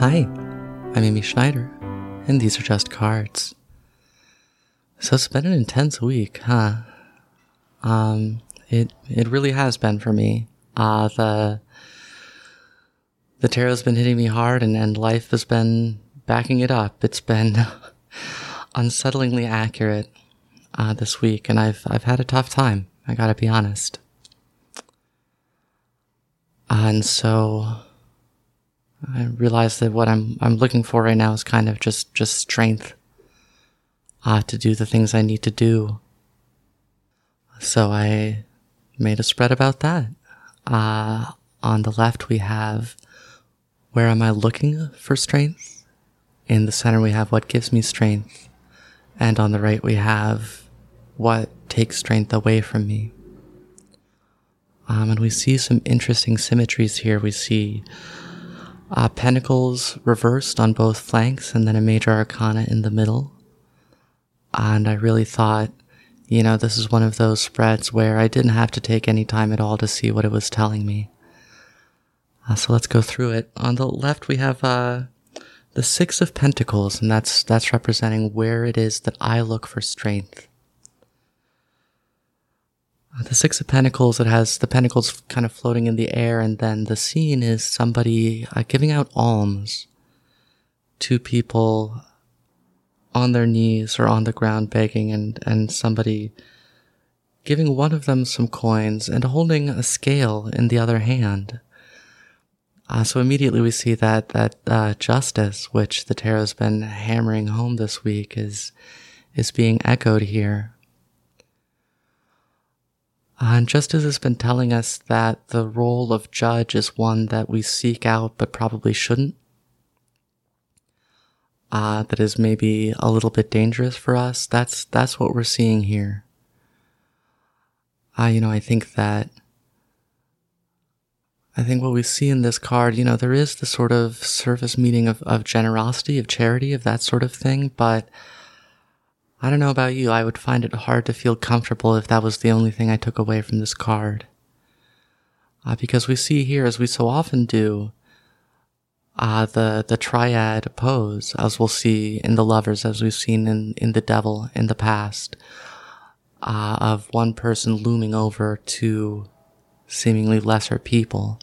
Hi, I'm Amy Schneider, and these are just cards. So it's been an intense week, huh? Um, it it really has been for me. Uh the the tarot's been hitting me hard, and and life has been backing it up. It's been unsettlingly accurate uh, this week, and I've I've had a tough time. I gotta be honest. and so I realize that what I'm I'm looking for right now is kind of just just strength uh, to do the things I need to do. So I made a spread about that. Uh, on the left we have where am I looking for strength? In the center we have what gives me strength. And on the right we have what takes strength away from me. Um, and we see some interesting symmetries here. We see uh, pentacles reversed on both flanks and then a major arcana in the middle. And I really thought, you know, this is one of those spreads where I didn't have to take any time at all to see what it was telling me. Uh, so let's go through it. On the left, we have uh, the Six of Pentacles, and that's that's representing where it is that I look for strength. Uh, the Six of Pentacles, it has the pentacles kind of floating in the air, and then the scene is somebody uh, giving out alms to people on their knees or on the ground begging, and, and somebody giving one of them some coins and holding a scale in the other hand. Uh, so immediately we see that that uh, justice, which the tarot's been hammering home this week, is is being echoed here. Uh, and Justice has been telling us that the role of judge is one that we seek out but probably shouldn't. Uh, that is maybe a little bit dangerous for us. That's, that's what we're seeing here. Uh, you know, I think that, I think what we see in this card, you know, there is the sort of surface meaning of, of generosity, of charity, of that sort of thing, but I don't know about you, I would find it hard to feel comfortable if that was the only thing I took away from this card. Uh, because we see here, as we so often do, uh, the, the triad pose, as we'll see in the lovers, as we've seen in, in the devil in the past, uh, of one person looming over two seemingly lesser people.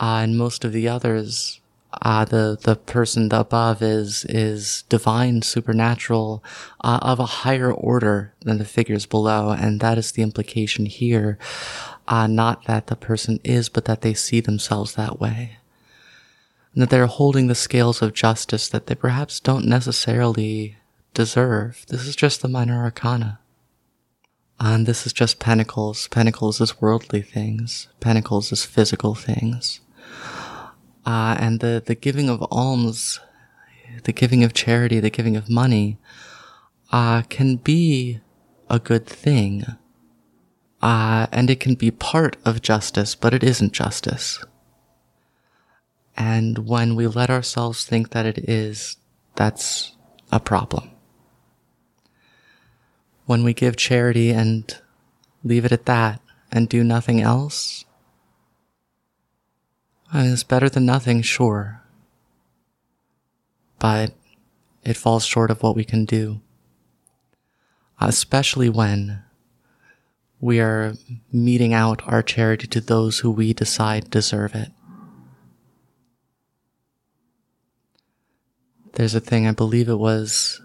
Uh, and most of the others uh, the the person above is is divine, supernatural, uh, of a higher order than the figures below, and that is the implication here. Uh, not that the person is, but that they see themselves that way, and that they're holding the scales of justice that they perhaps don't necessarily deserve. This is just the minor arcana. And this is just pentacles. Pentacles is worldly things. Pentacles is physical things. Uh, and the, the giving of alms, the giving of charity, the giving of money, uh, can be a good thing. Uh, and it can be part of justice, but it isn't justice. And when we let ourselves think that it is, that's a problem. When we give charity and leave it at that and do nothing else, it's better than nothing, sure. But it falls short of what we can do. Especially when we are meting out our charity to those who we decide deserve it. There's a thing, I believe it was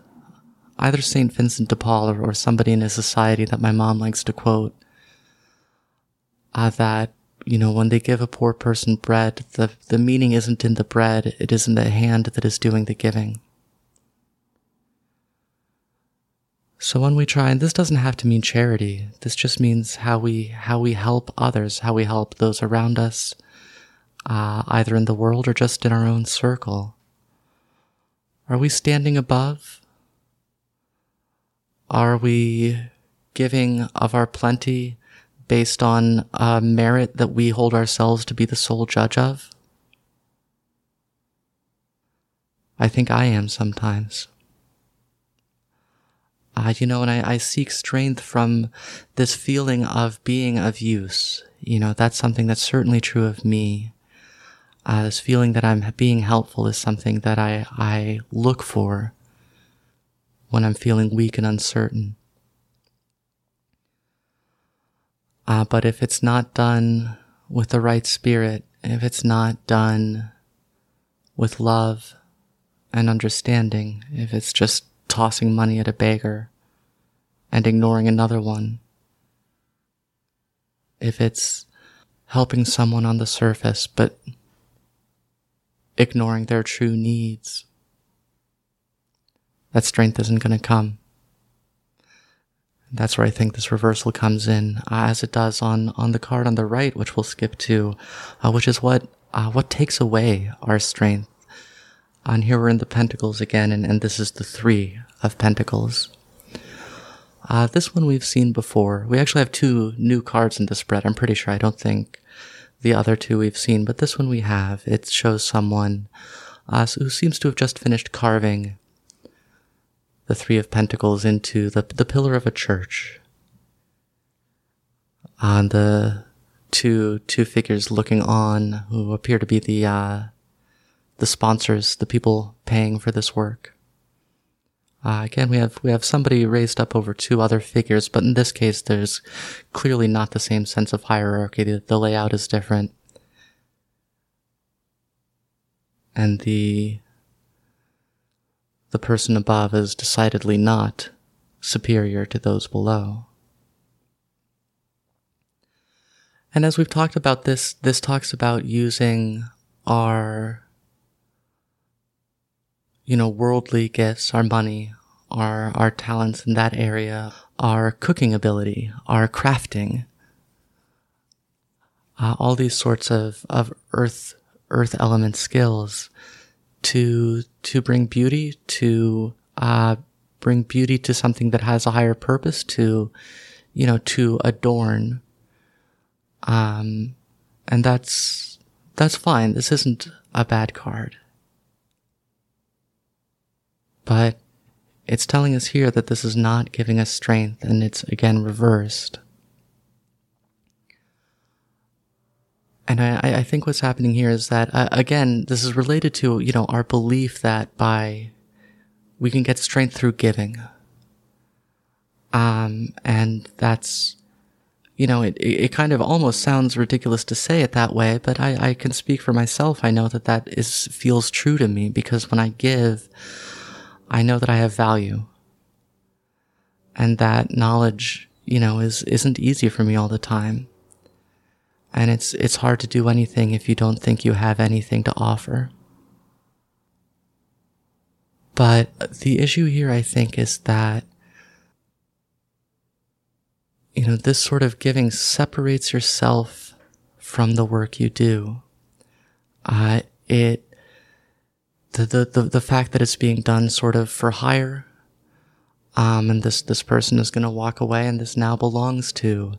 either St. Vincent de Paul or, or somebody in his society that my mom likes to quote, uh, that you know, when they give a poor person bread, the, the meaning isn't in the bread, it is in the hand that is doing the giving. So when we try, and this doesn't have to mean charity, this just means how we, how we help others, how we help those around us, uh, either in the world or just in our own circle. Are we standing above? Are we giving of our plenty based on a merit that we hold ourselves to be the sole judge of? I think I am sometimes. Uh, you know, and I, I seek strength from this feeling of being of use. You know, that's something that's certainly true of me. Uh, this feeling that I'm being helpful is something that I, I look for when I'm feeling weak and uncertain. Uh, but if it's not done with the right spirit, if it's not done with love and understanding, if it's just tossing money at a beggar and ignoring another one, if it's helping someone on the surface but ignoring their true needs, that strength isn't going to come. That's where I think this reversal comes in, uh, as it does on, on the card on the right, which we'll skip to, uh, which is what, uh, what takes away our strength. And here we're in the pentacles again, and, and this is the three of pentacles. Uh, this one we've seen before. We actually have two new cards in the spread. I'm pretty sure. I don't think the other two we've seen, but this one we have. It shows someone uh, who seems to have just finished carving the Three of Pentacles into the, the pillar of a church. On the two two figures looking on, who appear to be the uh, the sponsors, the people paying for this work. Uh, again, we have we have somebody raised up over two other figures, but in this case, there's clearly not the same sense of hierarchy. The, the layout is different, and the the person above is decidedly not superior to those below. And as we've talked about this, this talks about using our you know, worldly gifts, our money, our, our talents in that area, our cooking ability, our crafting, uh, all these sorts of, of earth, earth element skills to, to bring beauty, to, uh, bring beauty to something that has a higher purpose, to, you know, to adorn. Um, and that's, that's fine. This isn't a bad card. But it's telling us here that this is not giving us strength and it's again reversed. And I, I think what's happening here is that, uh, again, this is related to, you know, our belief that by, we can get strength through giving. Um, and that's, you know, it, it kind of almost sounds ridiculous to say it that way, but I, I can speak for myself. I know that that is, feels true to me because when I give, I know that I have value. And that knowledge, you know, is, isn't easy for me all the time. And it's, it's hard to do anything if you don't think you have anything to offer. But the issue here, I think, is that, you know, this sort of giving separates yourself from the work you do. Uh, it the, the, the, the fact that it's being done sort of for hire. Um, and this, this person is going to walk away and this now belongs to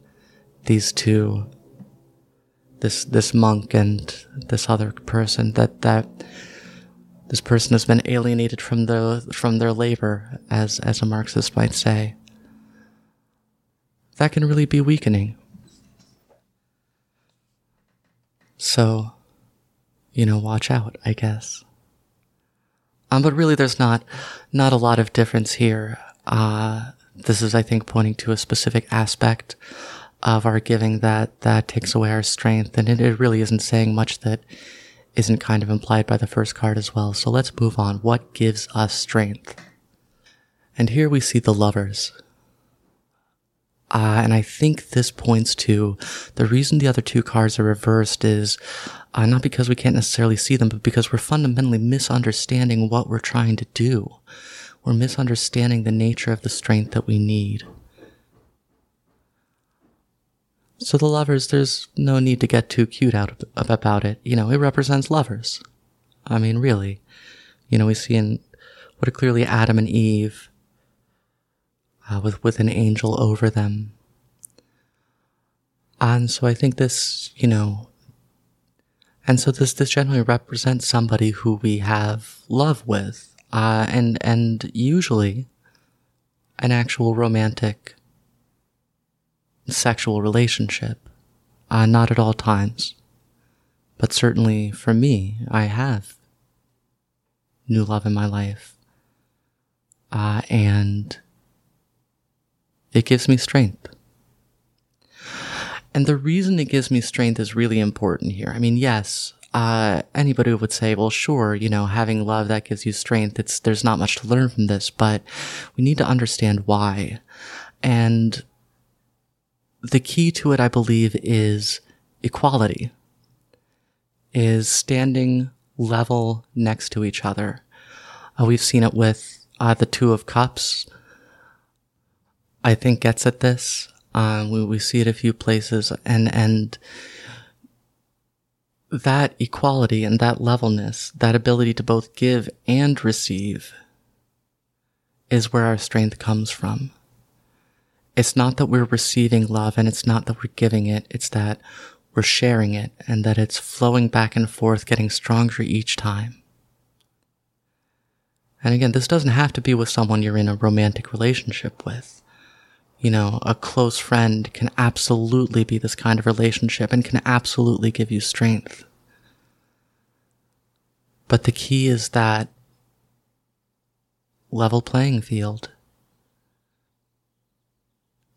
these two, this, this monk and this other person that, that this person has been alienated from the, from their labor, as, as a Marxist might say. That can really be weakening. So, you know, watch out, I guess. Um, but really, there's not not a lot of difference here. Uh, this is, I think, pointing to a specific aspect of our giving that that takes away our strength, and it, it really isn't saying much that isn't kind of implied by the first card as well. So let's move on. What gives us strength? And here we see the lovers. Uh, and I think this points to the reason the other two cards are reversed is uh, not because we can't necessarily see them, but because we're fundamentally misunderstanding what we're trying to do. We're misunderstanding the nature of the strength that we need. So the lovers, there's no need to get too cute out about it. You know, it represents lovers. I mean, really. You know, we see in what are clearly Adam and Eve uh, with with an angel over them. And so I think this, you know, and so this, this generally represents somebody who we have love with, uh, and, and usually an actual romantic sexual relationship, uh, not at all times. But certainly for me, I have new love in my life. Uh, and it gives me strength. And the reason it gives me strength is really important here. I mean, yes, uh, anybody would say, well, sure, you know, having love that gives you strength. It's, there's not much to learn from this, but we need to understand why. And the key to it, I believe, is equality, is standing level next to each other. Uh, we've seen it with uh, the Two of Cups. I think gets at this. Um, we, we see it a few places and, and that equality and that levelness, that ability to both give and receive is where our strength comes from. It's not that we're receiving love and it's not that we're giving it. It's that we're sharing it and that it's flowing back and forth, getting stronger each time. And again, this doesn't have to be with someone you're in a romantic relationship with. You know, a close friend can absolutely be this kind of relationship and can absolutely give you strength. But the key is that level playing field.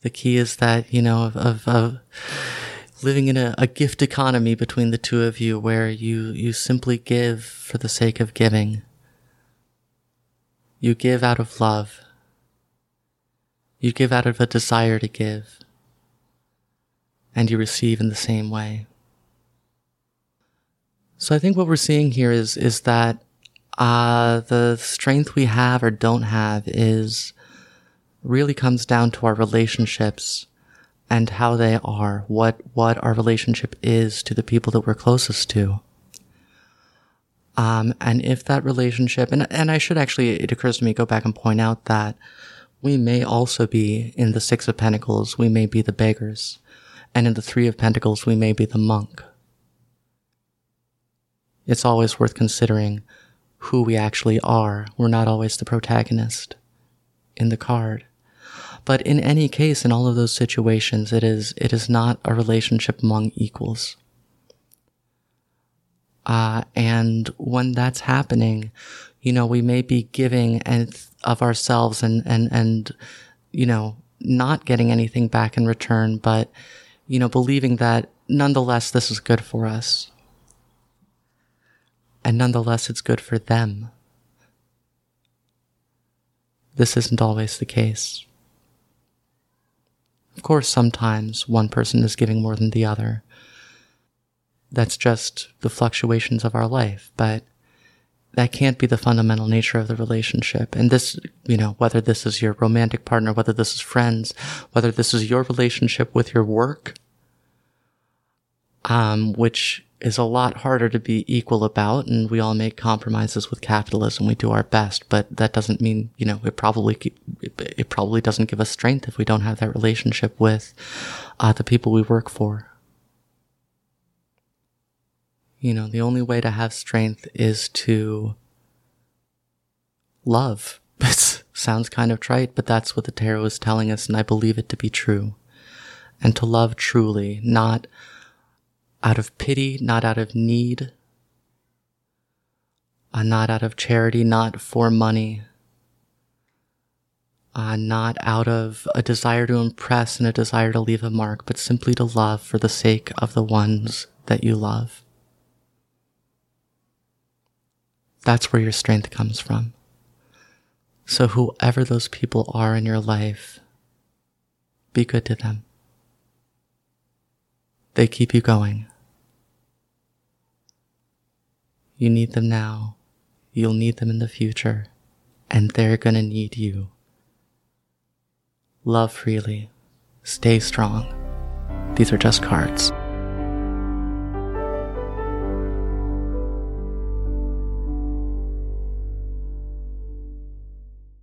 The key is that, you know, of, of, of living in a, a, gift economy between the two of you where you, you simply give for the sake of giving. You give out of love. You give out of a desire to give. And you receive in the same way. So I think what we're seeing here is, is that, uh, the strength we have or don't have is really comes down to our relationships and how they are, what, what our relationship is to the people that we're closest to. Um, and if that relationship, and, and I should actually, it occurs to me, go back and point out that we may also be in the Six of Pentacles, we may be the beggars. And in the Three of Pentacles, we may be the monk. It's always worth considering who we actually are. We're not always the protagonist in the card. But in any case, in all of those situations, it is, it is not a relationship among equals. Uh, and when that's happening, you know, we may be giving and of ourselves and, and, and, you know, not getting anything back in return, but, you know, believing that nonetheless, this is good for us. And nonetheless, it's good for them. This isn't always the case. Of course, sometimes one person is giving more than the other. That's just the fluctuations of our life, but that can't be the fundamental nature of the relationship. And this, you know, whether this is your romantic partner, whether this is friends, whether this is your relationship with your work, um, which is a lot harder to be equal about. And we all make compromises with capitalism. We do our best, but that doesn't mean, you know, it probably, it probably doesn't give us strength if we don't have that relationship with uh, the people we work for. You know, the only way to have strength is to love. It sounds kind of trite, but that's what the tarot is telling us, and I believe it to be true. And to love truly, not out of pity, not out of need, uh, not out of charity, not for money, uh, not out of a desire to impress and a desire to leave a mark, but simply to love for the sake of the ones that you love. That's where your strength comes from. So, whoever those people are in your life, be good to them. They keep you going. You need them now. You'll need them in the future. And they're gonna need you. Love freely. Stay strong. These are just cards.